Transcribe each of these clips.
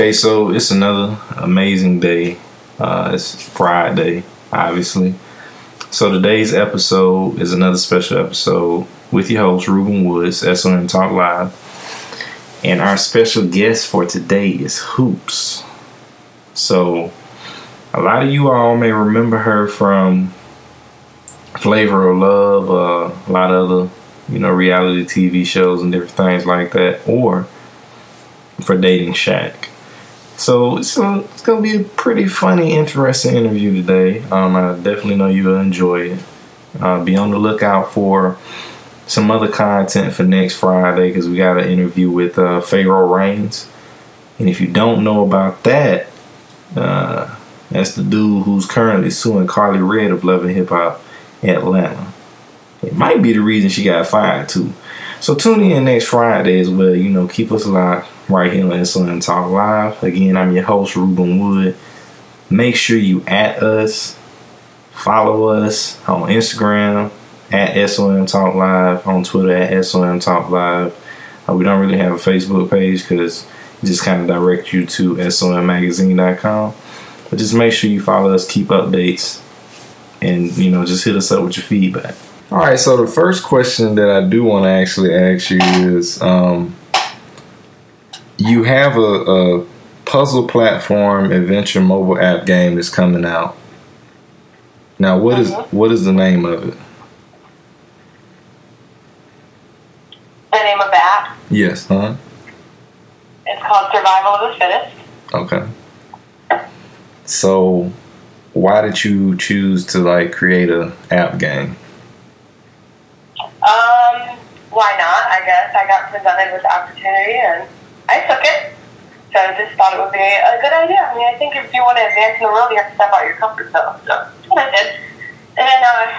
Okay, so it's another amazing day. Uh, it's Friday, obviously. So today's episode is another special episode with your host Rueben Woods, SOM Talk Live, and our special guest for today is Hoopz. So a lot of you all may remember her from Flavor of Love, uh, a lot of other you know reality TV shows and different things like that, or for dating Shaq. So it's, uh, it's gonna be a pretty funny, interesting interview today. Um, I definitely know you'll enjoy it. Uh, be on the lookout for some other content for next Friday because we got an interview with uh, Pharaoh Reigns. And if you don't know about that, uh, that's the dude who's currently suing Karlie Redd of Love and Hip Hop Atlanta. It might be the reason she got fired too. So tune in next Friday as well. You know, keep us locked right here on SOM Talk Live. Again, I'm your host, Rueben Wood. Make sure you at us, follow us on Instagram at SOM Talk Live, on Twitter at SOM Talk Live. Uh, we don't really have a Facebook page because it just kind of direct you to SOMmagazine.com. But just make sure you follow us, keep updates, and you know, just hit us up with your feedback. All right, so the first question that I do want to actually ask you is um, you have a, a, puzzle platform adventure mobile app game that's coming out. Now, what is, uh-huh. what is the name of it? The name of the app? Yes, huh? It's called Survival of the Fittest. Okay. So, why did you choose to like create a app game? Um, why not? I guess I got presented with the opportunity and I took it. So I just thought it would be a good idea. I mean, I think if you want to advance in the world, you have to step out of your comfort zone. So that's what I did. And uh,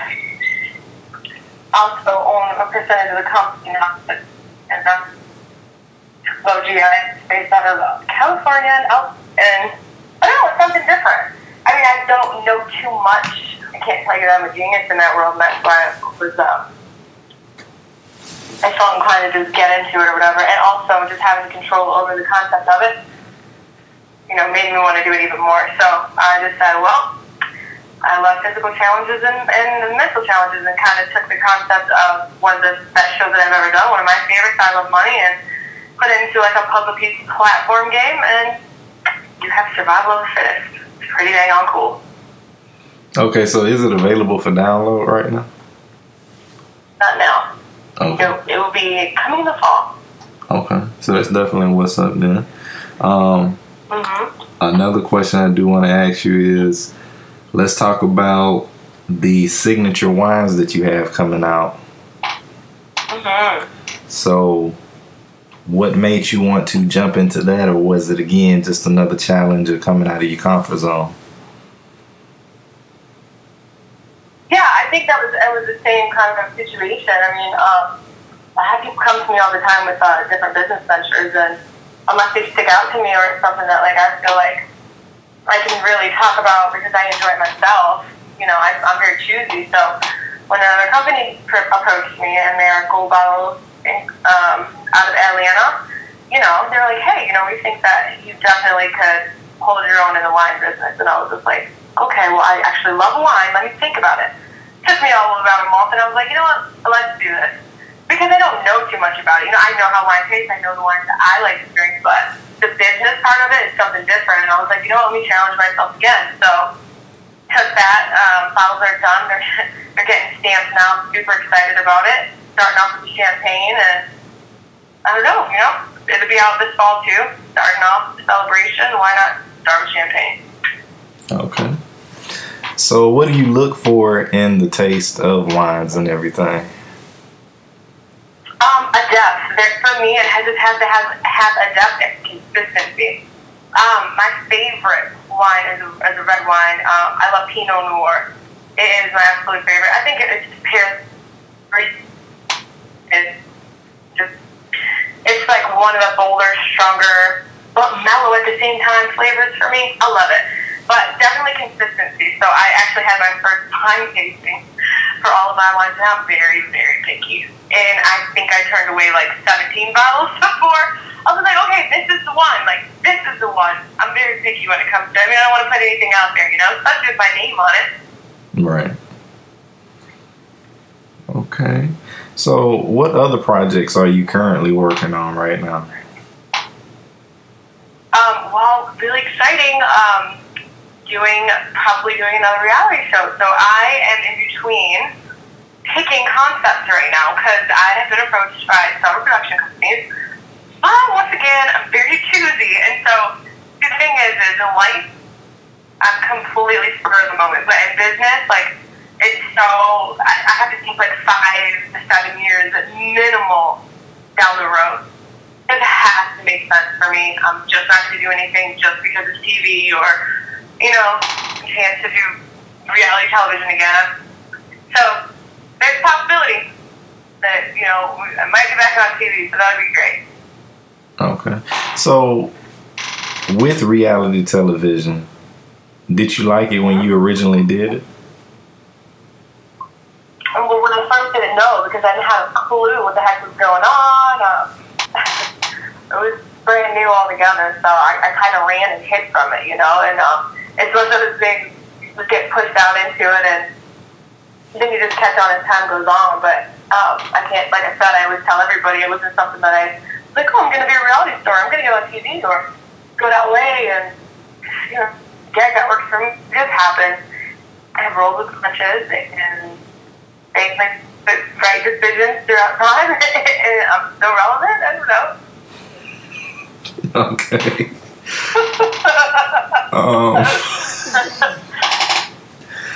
also own a percentage of the company now. And uh, so GI based out of California and out, and I don't know, it's something different. I mean, I don't know too much. I can't tell you that I'm a genius in that world, and that's why I was. Um, I felt inclined to just get into it or whatever, and also just having control over the concept of it, you know, made me want to do it even more. So I just said, well, I love physical challenges and, and mental challenges, and kind of took the concept of one of the best shows that I've ever done, one of my favorites. I love money, and put it into like a puzzle piece platform game, and you have survival of the fittest. It's pretty dang on cool. Okay, so is it available for download right now? Not now. Okay. It, it will be coming in the fall. Okay, so that's definitely what's up there. Um, mm-hmm. Another question I do want to ask you is, let's talk about the signature wines that you have coming out. Mm-hmm. So, what made you want to jump into that, or was it again just another challenge of coming out of your comfort zone? Think that was it was the same kind of situation. I mean, um, I have people come to me all the time with uh, different business ventures, and unless they stick out to me or it's something that like I feel like I can really talk about because I enjoy it myself, you know, I, I'm very choosy. So when another company approached me and they're gold bottles um, out of Atlanta, you know, they're like, hey, you know, we think that you definitely could hold your own in the wine business. And I was just like, okay, well, I actually love wine. Let me think about it took me all about a month, and I was like, you know what, let's do this. Because I don't know too much about it. You know, I know how wine tastes, I know the wines that I like to drink, but the business part of it is something different. And I was like, you know what, let me challenge myself again. So took that. Um, bottles are done. They're, they're getting stamped now. I'm super excited about it. Starting off with champagne, and I don't know, you know, it'll be out this fall too. Starting off the celebration. Why not start with champagne? Okay. So, what do you look for in the taste of wines and everything? Um, a depth. There, for me, it has, it has to have, have a depth and consistency. Um, my favorite wine is a, is a red wine. Um, I love Pinot Noir. It is my absolute favorite. I think it, it just pairs great. It's just, it's like one of the bolder, stronger, but mellow at the same time flavors for me. I love it but definitely consistency. So I actually had my first time tasting for all of my wines, and I'm very, very picky. And I think I turned away like 17 bottles before. I was like, okay, this is the one. Like, this is the one. I'm very picky when it comes to. I mean, I don't want to put anything out there, you know, especially with my name on it. Right. Okay. So, what other projects are you currently working on right now? Um, well, really exciting. Um, doing probably doing another reality show. So I am in between picking concepts right now because I have been approached by several production companies. But once again, I'm very choosy, and so the thing is, is in life, I'm completely spur of the moment. But in business, like it's so I, I have to think like five to seven years minimal down the road. It has to make sense for me. I'm just not going to do anything just because it's TV or you know, chance to do reality television again. So there's a possibility that, you know, I might be back on TV, so that would be great. Okay. So with reality television, did you like it when you originally did it? Well, when I first didn't know because I didn't have a clue what the heck was going on. Um, it was brand new altogether, so I, I kind of ran and hid from it, you know. And um, it's one of those things you get pushed out into it, and then you just catch on as time goes on. But um, I can't, like I said, I always tell everybody it wasn't something that I like, oh, I'm going to be a reality star, I'm going to go on TV or go to LA and you know, gag that works for me. It just happened. I have rolled with punches and made my right decisions throughout time, and I'm still relevant. I don't know. Okay um.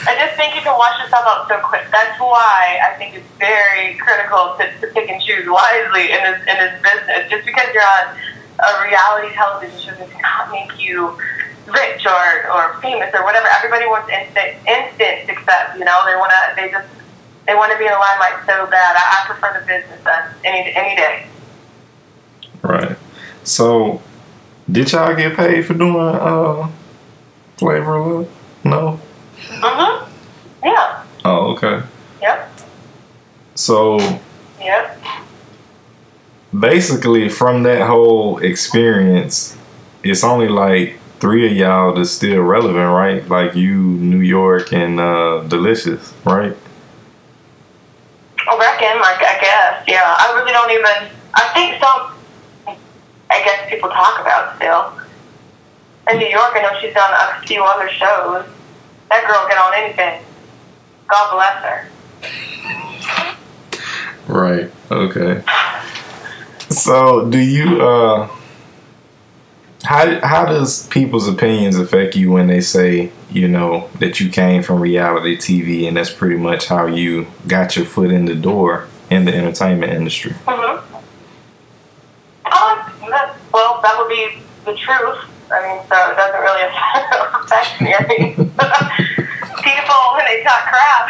I just think you can wash yourself out so quick. That's why I think it's very critical to, to pick and choose wisely in this in this business. Just because you're on a reality television show does not make you rich or, or famous or whatever. Everybody wants instant instant success. You know, they want to they just they want to be in the limelight so bad. I, I prefer the business any any day. Right. So did y'all get paid for doing uh flavor of love? No. Mhm. Yeah. Oh, okay. Yep. So. Yep. Basically, from that whole experience, it's only like three of y'all that's still relevant, right? Like you, New York, and uh, Delicious, right? I reckon, like I guess, yeah. I really don't even. I think some I guess people talk about still. In New York, I know she's done a few other shows. That girl get on anything. God bless her. Right. Okay. So, do you uh how how does people's opinions affect you when they say, you know, that you came from reality TV and that's pretty much how you got your foot in the door in the entertainment industry? Mm-hmm. That would be the truth. I mean, so it doesn't really affect me. I mean, people when they talk crap,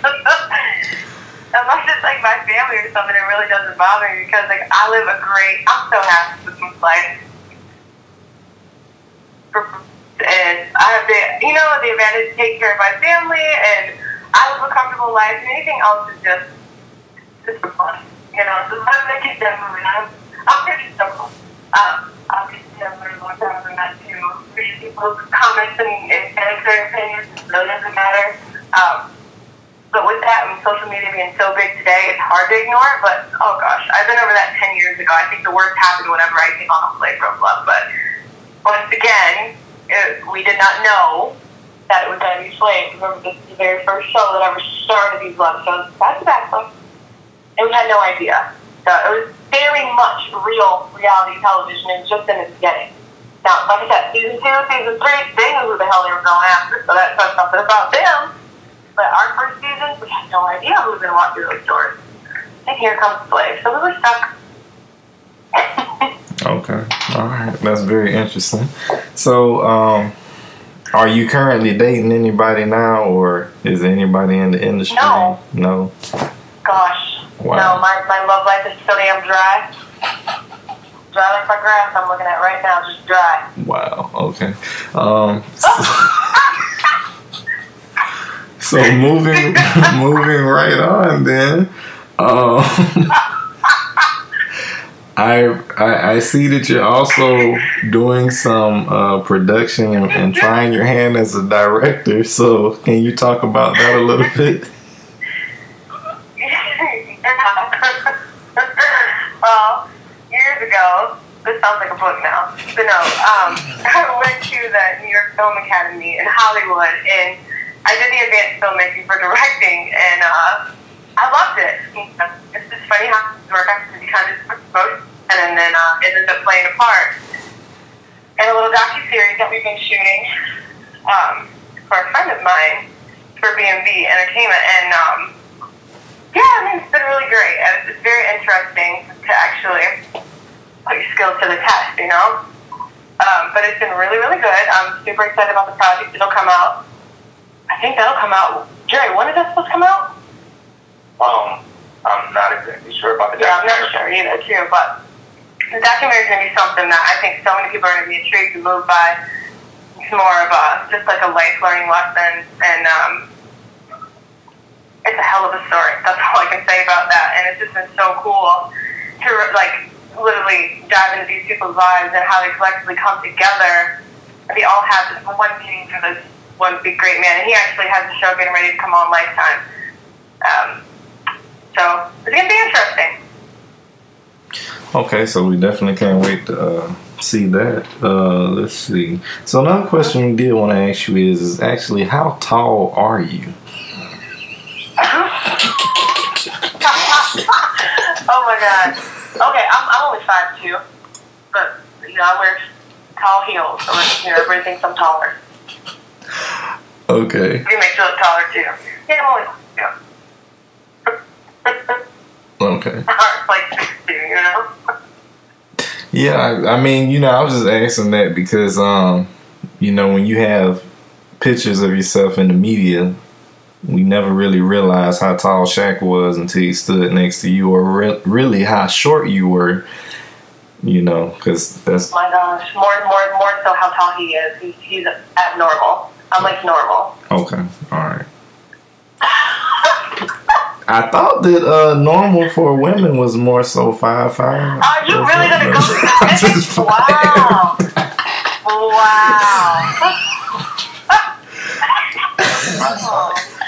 unless it's like my family or something, it really doesn't bother me because like I live a great. I'm so happy with my life, and I have the you know the advantage to take care of my family, and I live a comfortable life. And anything else is just just for fun, you know. So I'm making them. I'm I'm pretty simple. Um, obviously, I've learned more from that to read people's comments and, and, their opinions. It really doesn't matter. Um, but with that, I mean, social media being so big today, it's hard to ignore. But oh gosh, I've been over that ten years ago. I think the worst happened whenever I came on a flavor of love. But once again, it, we did not know that it was to be Flav. Remember, this is the very first show that ever started these love shows. That's the backbone. And we had no idea. So it was very much real reality television. It was just in its beginning. Now, like I said, season two, season three, they knew who the hell they were going after, so that says something about them. But our first season, we had no idea who was going to walk through those doors. And here comes Flav. So we were stuck. okay. All right. That's very interesting. So, um, are you currently dating anybody now, or is anybody in the industry? No. No. Wow. No, my, my love life is so damn dry. Dry like my grass I'm looking at right now, just dry. Wow, okay. Um, so moving moving right on then. Um, I, I, I see that you're also doing some uh, production and, and, trying your hand as a director. So can you talk about that a little bit? Well, years ago, this sounds like a book now. But no, um, I went to the New York Film Academy in Hollywood, and I did the advanced filmmaking for directing, and uh, I loved it. It's just funny how it works. You kind of both, and then uh, it ends up playing a part in a little docu series that we've been shooting um, for a friend of mine for BMV Entertainment, and um, yeah, I mean it's been really great. It's very interesting to actually put your skills to the test, you know. Um, but it's been really, really good. I'm super excited about the project. It'll come out. I think that'll come out. Jerry, when is that supposed to come out? Um, I'm not exactly sure about the documentary. Yeah, I'm not sure either, too. But the documentary is going to be something that I think so many people are going to be intrigued and moved by. It's more of a just like a life learning lesson, and um, hell of a story. That's all I can say about that. And it's just been so cool to like literally dive into these people's lives and how they collectively come together. They all have this one meaning for this one big great man. And he actually has a show getting ready to come on Lifetime. Um, so it's to be interesting. Okay, so we definitely can't wait to uh, see that. Uh, let's see. So another question we did want to ask you is, is actually how tall are you? Oh my god. Okay, I'm, I'm only five two, but you know I wear tall heels, so you know everybody thinks I'm taller. Okay. You make you look taller too. Yeah, I'm only yeah. Okay. Like you know. Yeah, I, I mean, you know, I was just asking that because, um, you know, when you have pictures of yourself in the media, we never really realized how tall Shaq was until he stood next to you, or re- really how short you were. You know, because that's My gosh, more and more and more so how tall he is. He's he's abnormal. I'm like normal. okay. All right. I thought that uh, normal for women was more so five five. Are you really gonna go specific? Wow. Wow.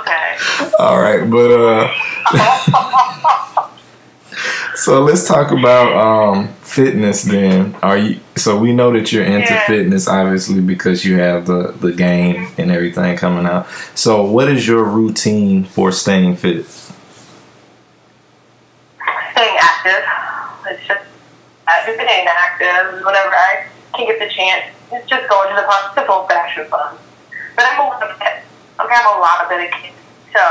okay. All right, but uh, so let's talk about um, fitness. Then, are you? So we know that you're into Yeah. fitness, obviously, because you have the the game and everything coming out. So, what is your routine for staying fit? Staying active. It's just I've been active whenever I can get the chance. It's just going to the park. It's old fashioned fun. But I'm a little bit. Okay, I'm a lot of bit kids. So,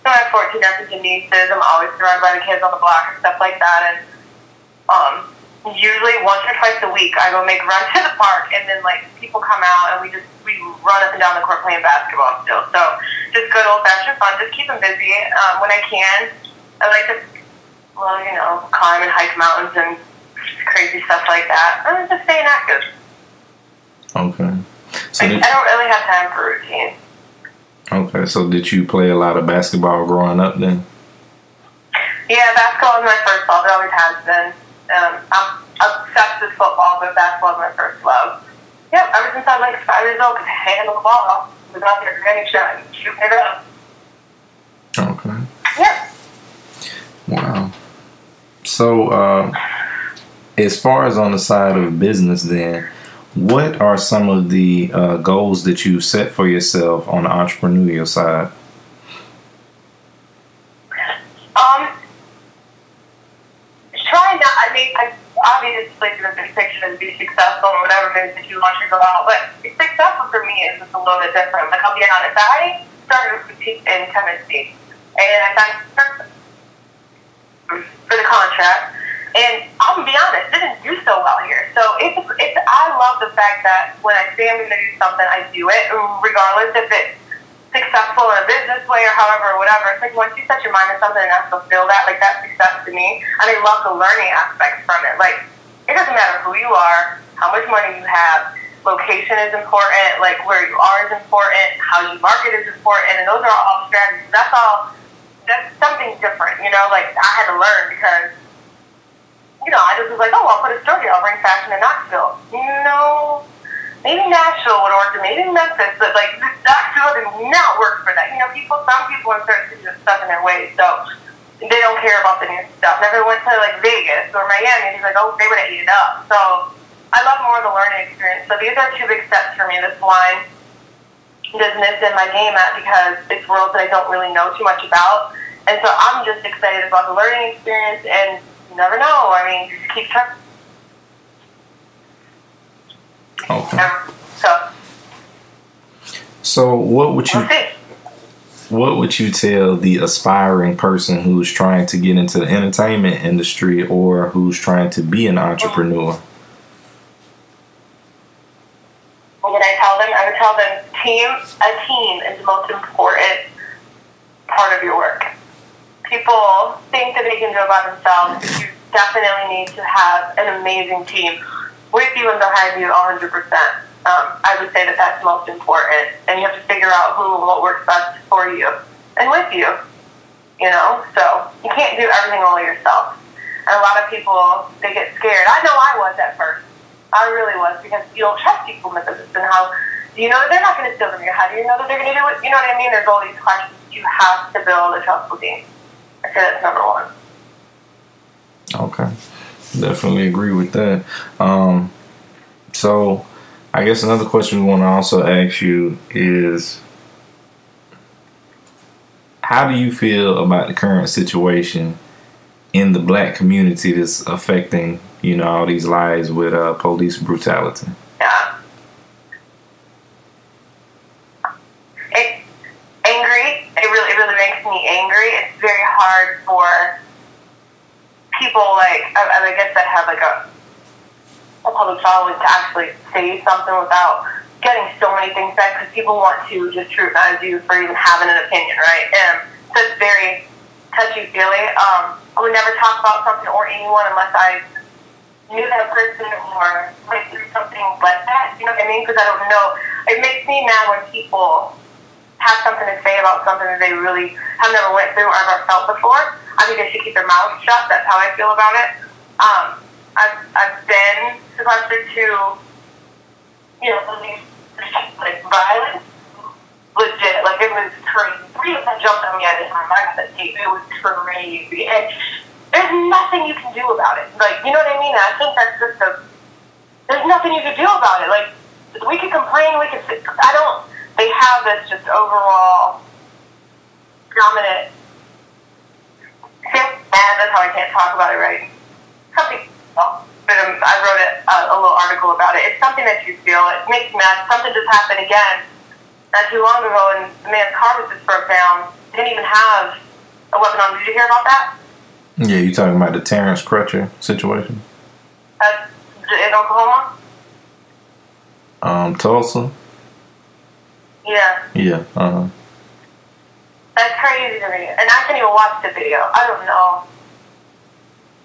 so I have 14 nephews and nieces. I'm always surrounded by the kids on the block and stuff like that. And um, usually once or twice a week, I go make a run to the park, and then like people come out and we just we run up and down the court playing basketball still. So just good old fashioned fun. Just keep them busy um, when I can. I like to, well, you know, climb and hike mountains and crazy stuff like that. I'm just staying active. Okay. So I, did, I don't really have time for routine. Okay. So did you play a lot of basketball growing up? Then. Yeah, basketball is my first love. It always has been. Um, I'm obsessed with football, but basketball is my first love. Yep, ever since I was like five years old, I could handle the ball. Was out there getting shot and shooting it up. Okay. Yep. Wow. So, uh, as far as on the side of business, then, what are some of the uh, goals that you set for yourself on the entrepreneurial side? Um. I mean, the big picture be successful or whatever you want to go out. But successful for me is just a little bit different. Like I'll be honest, I started with in Tennessee, and I got for the contract. And I'm gonna be honest, didn't do so well here. So it's it's I love the fact that when I say I'm gonna do something, I do it, regardless if it's successful in a business way or however whatever. It's like once you set your mind to something and I fulfill that, like that's success to me. And I love the learning aspects from it. Like it doesn't matter who you are, how much money you have, location is important, like where you are is important, how you market is important, and those are all strategies. That's all. That's something different, you know. Like I had to learn because, you know, I just was like, oh, I'll put a story. I'll bring fashion to Knoxville. No, maybe Nashville would work, maybe Memphis, but like Knoxville does not work for that. You know, people. Some people in certain cities are stuck in their ways, so they don't care about the new stuff. Never went to like Vegas or Miami. He's like, oh, they would have eaten up. So I love more of the learning experience. So these are two big steps for me. This wine business and my game at because it's worlds that I don't really know too much about. And so I'm just excited about the learning experience and you never know. I mean, just keep trying. Okay. Um, so, So what would you what would you tell the aspiring person who's trying to get into the entertainment industry or who's trying to be an entrepreneur? What would I tell them? I would tell them team a team is the most important part of your work. People think that they can do it by themselves. You definitely need to have an amazing team with you and behind you 100%. Um, I would say that that's most important. And you have to figure out who and what works best for you and with you. You know? So you can't do everything all yourself. And a lot of people, they get scared. I know I was at first. I really was because you don't trust people the business and how do you know that they're not going to steal from you? How do you know that they're going to do it? You know what I mean? There's all these questions. You have to build a trustful team. I say that's number one. Okay. Definitely agree with that. Um, so I guess another question we want to also ask you is how do you feel about the current situation in the black community that's affecting, you know, all these lives with uh, police brutality? Yeah. It's angry. It really, it really makes me angry. It's very hard for people like I, I guess that have like a a public following to actually say something without getting so many things said because people want to just scrutinize you for even having an opinion, right? And so it's very touchy feely. Um, I would never talk about something or anyone unless I knew that person or went through something like that. You know what I mean? Because I don't know. It makes me mad when people have something to say about something that they really have never went through or ever felt before. I think they should keep their mouths shut. That's how I feel about it. Um, I've, I've been sequestered to, you know, like violence. Legit, like it was crazy. Three of them jumped on me at the time. I got the tape. It was crazy. And there's nothing you can do about it. Like, you know what I mean? I think that's just a, there's nothing you can do about it. Like, we could complain, we could, I don't, they have this just overall dominant, that's how I can't talk about it right. Something, but um, I wrote uh, a little article about it. It's something that you feel. It makes me mad. Something just happened again not too long ago, and the man's car was just broke down. Didn't even have a weapon on. Did you hear about that? Yeah, you talking about the Terrence Crutcher situation? That's in Oklahoma. Um, Tulsa? Yeah, Yeah, uh huh. that's crazy to me. And I can't even watch the video. I don't know.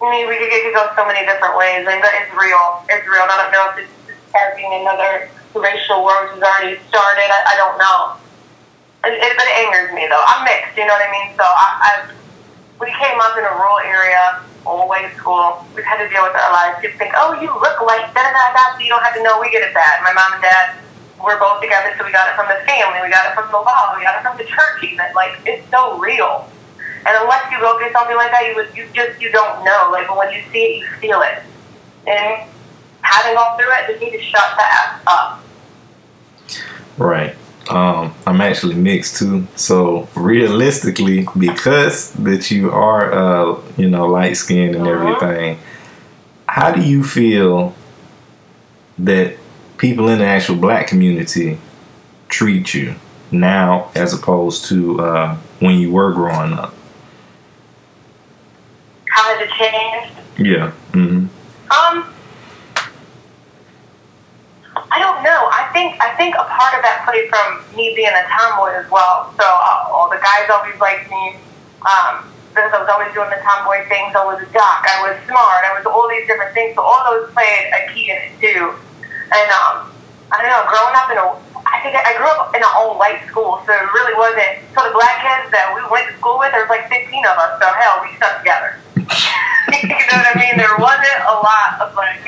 I mean, we could, it could go so many different ways. Mean, it's real. It's real. I don't know if it's sparking another racial war, which has already started. I, I don't know. It, it, but it angers me, though. I'm mixed, you know what I mean? So I, I we came up in a rural area on the way to school. We've had to deal with our lives. People think, oh, you look like da da da da, so you don't have to know we get it bad. My mom and dad, we're both together, so we got it from the family, we got it from the law, we got it from the church even. Like, it's so real. And unless you go through something like that, you would, you just, you don't know. Like, but when you see it, you feel it. And having gone through it, you need to shut the ass up. Right. Um, I'm actually mixed too. So realistically, because that you are, uh, you know, light skinned and Mhm. everything, how do you feel that people in the actual black community treat you now as opposed to uh, when you were growing up? How has it changed? Yeah. hmm Um, I don't know. I think I think a part of that played from me being a tomboy as well. So uh, all the guys always liked me. Um, because I was always doing the tomboy things. I was a jock. I was smart. I was all these different things. So all those played a key in it too. And um, I don't know, growing up in a, I think I grew up in an all white school, so it really wasn't. So the black kids that we went to school with, there was like 15 of us. So hell, we stuck together. you know what I mean? There wasn't a lot of like.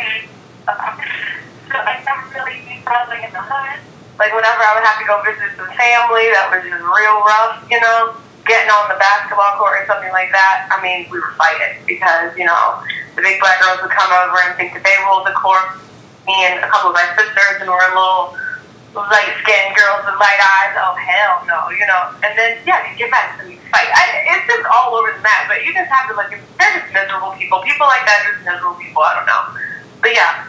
so I never really probably in the hood. Like whenever I would have to go visit some family that was just real rough, you know, getting on the basketball court or something like that. I mean, we were fighting because you know the big black girls would come over and think that they ruled the court. And a couple of my sisters, and we're a little light skinned girls with light eyes. Oh hell no, you know. And then yeah, you get back to the fight. I, it's just all over the map. But you just have to look. They're just miserable people. People like that are just miserable people. I don't know. But yeah,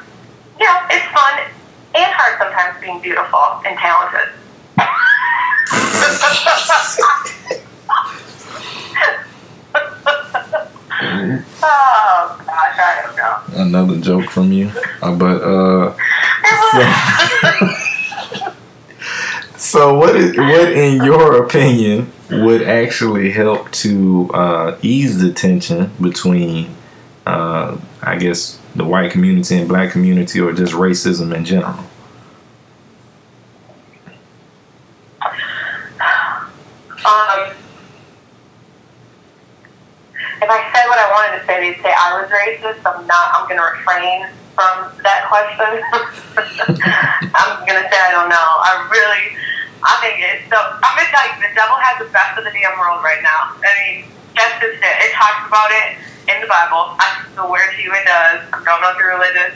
yeah, it's fun and hard sometimes being beautiful and talented. oh gosh, I don't know. Another joke from you, uh, but uh. So, so what is what in your opinion would actually help to uh, ease the tension between, uh, I guess, the white community and black community, or just racism in general? Um, if I said what I wanted to say, they'd say I was racist. I'm not. I'm going to refrain from that question. I'm to say I don't know. I really, I think it's so. I'm going to the devil has the best of the damn world right now. I mean, that's just it. It talks about it in the Bible. I swear to you, it does. I don't know if you're religious,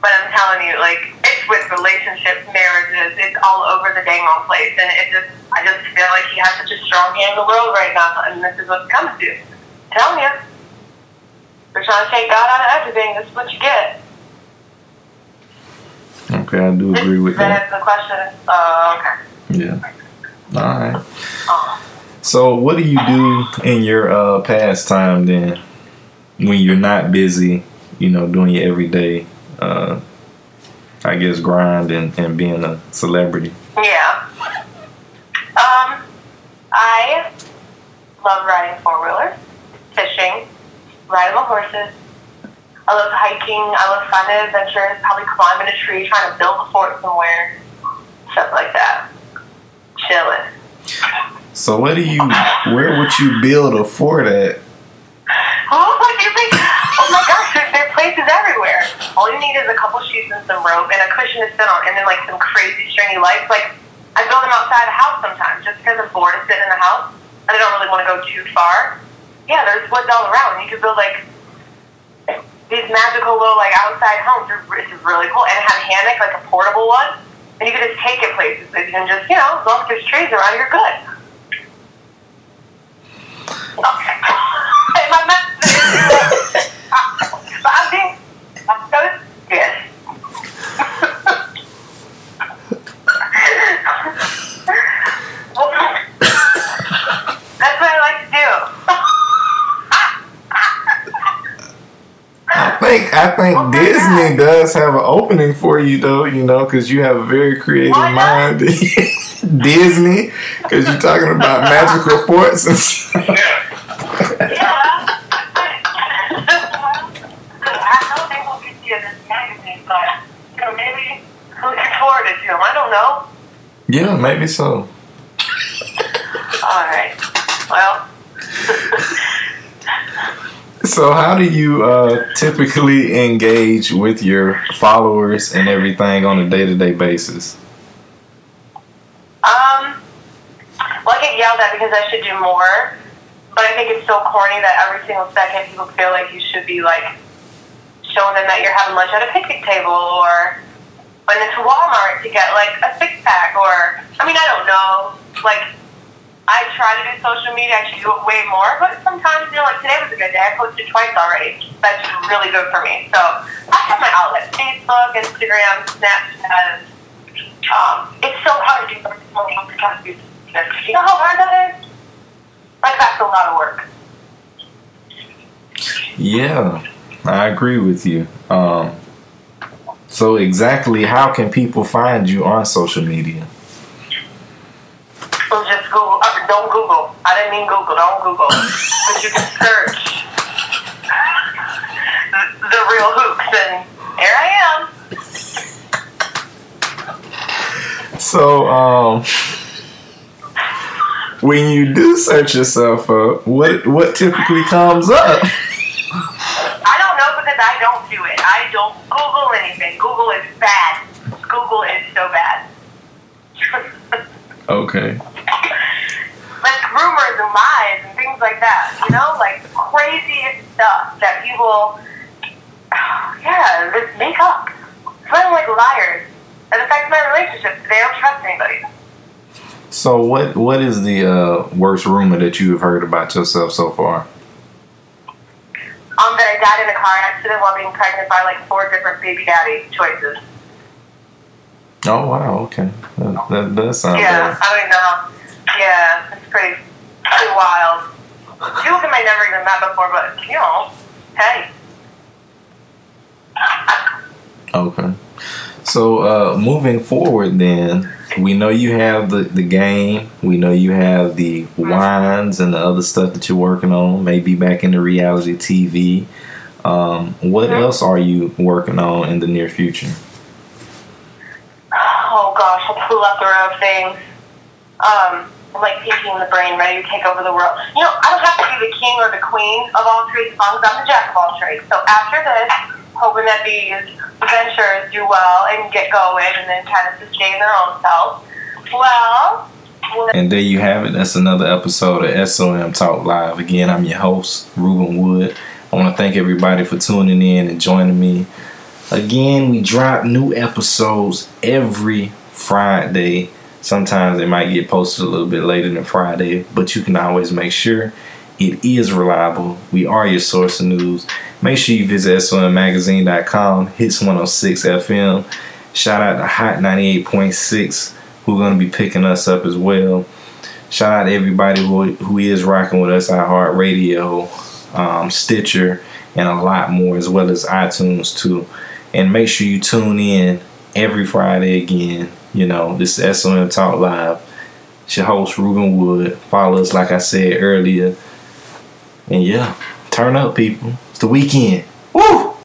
but I'm telling you, like, it's with relationships, marriages, it's all over the dang on place. And it just, I just feel like he has such a strong hand in the world right now, and this is what's coming to. I'm telling you. They're trying to take God out of everything. This is what you get. Okay, I do agree with that. that. the question. Uh, okay. Yeah. All right. Oh. So, what do you do in your uh, pastime then, when you're not busy? You know, doing your everyday, uh, I guess, grind and, and being a celebrity. Yeah. Um, I love riding four wheelers, fishing, riding the horses. I love hiking. I love finding adventures. Probably climbing a tree, trying to build a fort somewhere, stuff like that. Chilling. So, what do you? Where would you build a fort at? Oh, what do you think? Oh my gosh, there, there are places everywhere. All you need is a couple sheets and some rope and a cushion to sit on, and then like some crazy stringy lights. Like I build them outside the house sometimes, just because I'm bored of sitting in the house and I don't really want to go too far. Yeah, there's woods all around. You could build like these magical little like outside homes. It's really cool, and has a hammock, like a portable one, and you can just take it places. You can just, you know, as long as there's trees around, you're good. Okay. Hey, my message. but I'm being, I'm so serious. That's what I like to do. I think I Oh my Disney does have an opening for you though. You know, because you have a very creative mind. Disney, because you're talking about magical forts and stuff. Yeah. I know they won't get you in this magazine, but you know, maybe looking forward to them. I don't know. Yeah, maybe so. All right. Well, So, how do you uh, typically engage with your followers and everything on a day to day basis? um, well, I get yelled at because I should do more, but I think it's so corny that every single second people feel like you should be like showing them that you're having lunch at a picnic table or went into Walmart to get like a six pack or I mean I don't know like I try to do social media. I should do it way more, but sometimes, you know, like today was a good day. I posted twice already. That's really good for me. So I have my outlets: Facebook, Instagram, Snapchat. Um, it's so hard to do something because you know how hard that is. Like that's a lot of work. Yeah, I agree with you. Um, so, exactly how can people find you on social media? So just Google. Uh, don't Google. I didn't mean Google. Don't Google. but you can search the, the real Hoopz, and here I am. So, um, when you do search yourself up, what what typically comes up? I don't know because I don't do it. I don't Google anything. Google is bad. Google is so bad. Okay. Like rumors and lies and things like that. You know, like crazy stuff that people, yeah, just make up. Feeling like liars. It affects my relationships. They don't trust anybody. So, what what is the uh, worst rumor that you have heard about yourself so far? Um, that I died in a car accident while being pregnant by like four different baby daddy choices. Oh wow, okay, that that does sound Yeah, bad. I don't know. Yeah, it's pretty, pretty wild. Two of them I never even met before, but you know, hey. Okay. So uh, moving forward, then we know you have the the game. We know you have the wines and the other stuff that you're working on. Maybe back into reality TV. Um, what Mhm. else are you working on in the near future? Oh gosh, a plethora of things. Um, like in the brain, ready to take over the world. You know, I don't have to be the king or the queen of all trades as long as I'm the jack of all trades. So after this, hoping that these ventures do well and get going and then kind of sustain their own selves. Well And there you have it. That's another episode of SOM Talk Live. Again, I'm your host, Rueben Wood. I want to thank everybody for tuning in and joining me. Again, we drop new episodes every Friday. Sometimes it might get posted a little bit later than Friday, but you can always make sure it is reliable. We are your source of news. Make sure you visit SOMMagazine.com, hits 106 FM. Shout out to Hot 98.6, who are going to be picking us up as well. Shout out to everybody who, who is rocking with us, iHeartRadio, um, Stitcher, and a lot more, as well as iTunes too. And make sure you tune in every Friday again. You know, this is SOM Talk Live. It's your host, Rueben Wood. Follow us, like I said earlier. And yeah, turn up, people. It's the weekend. Woo!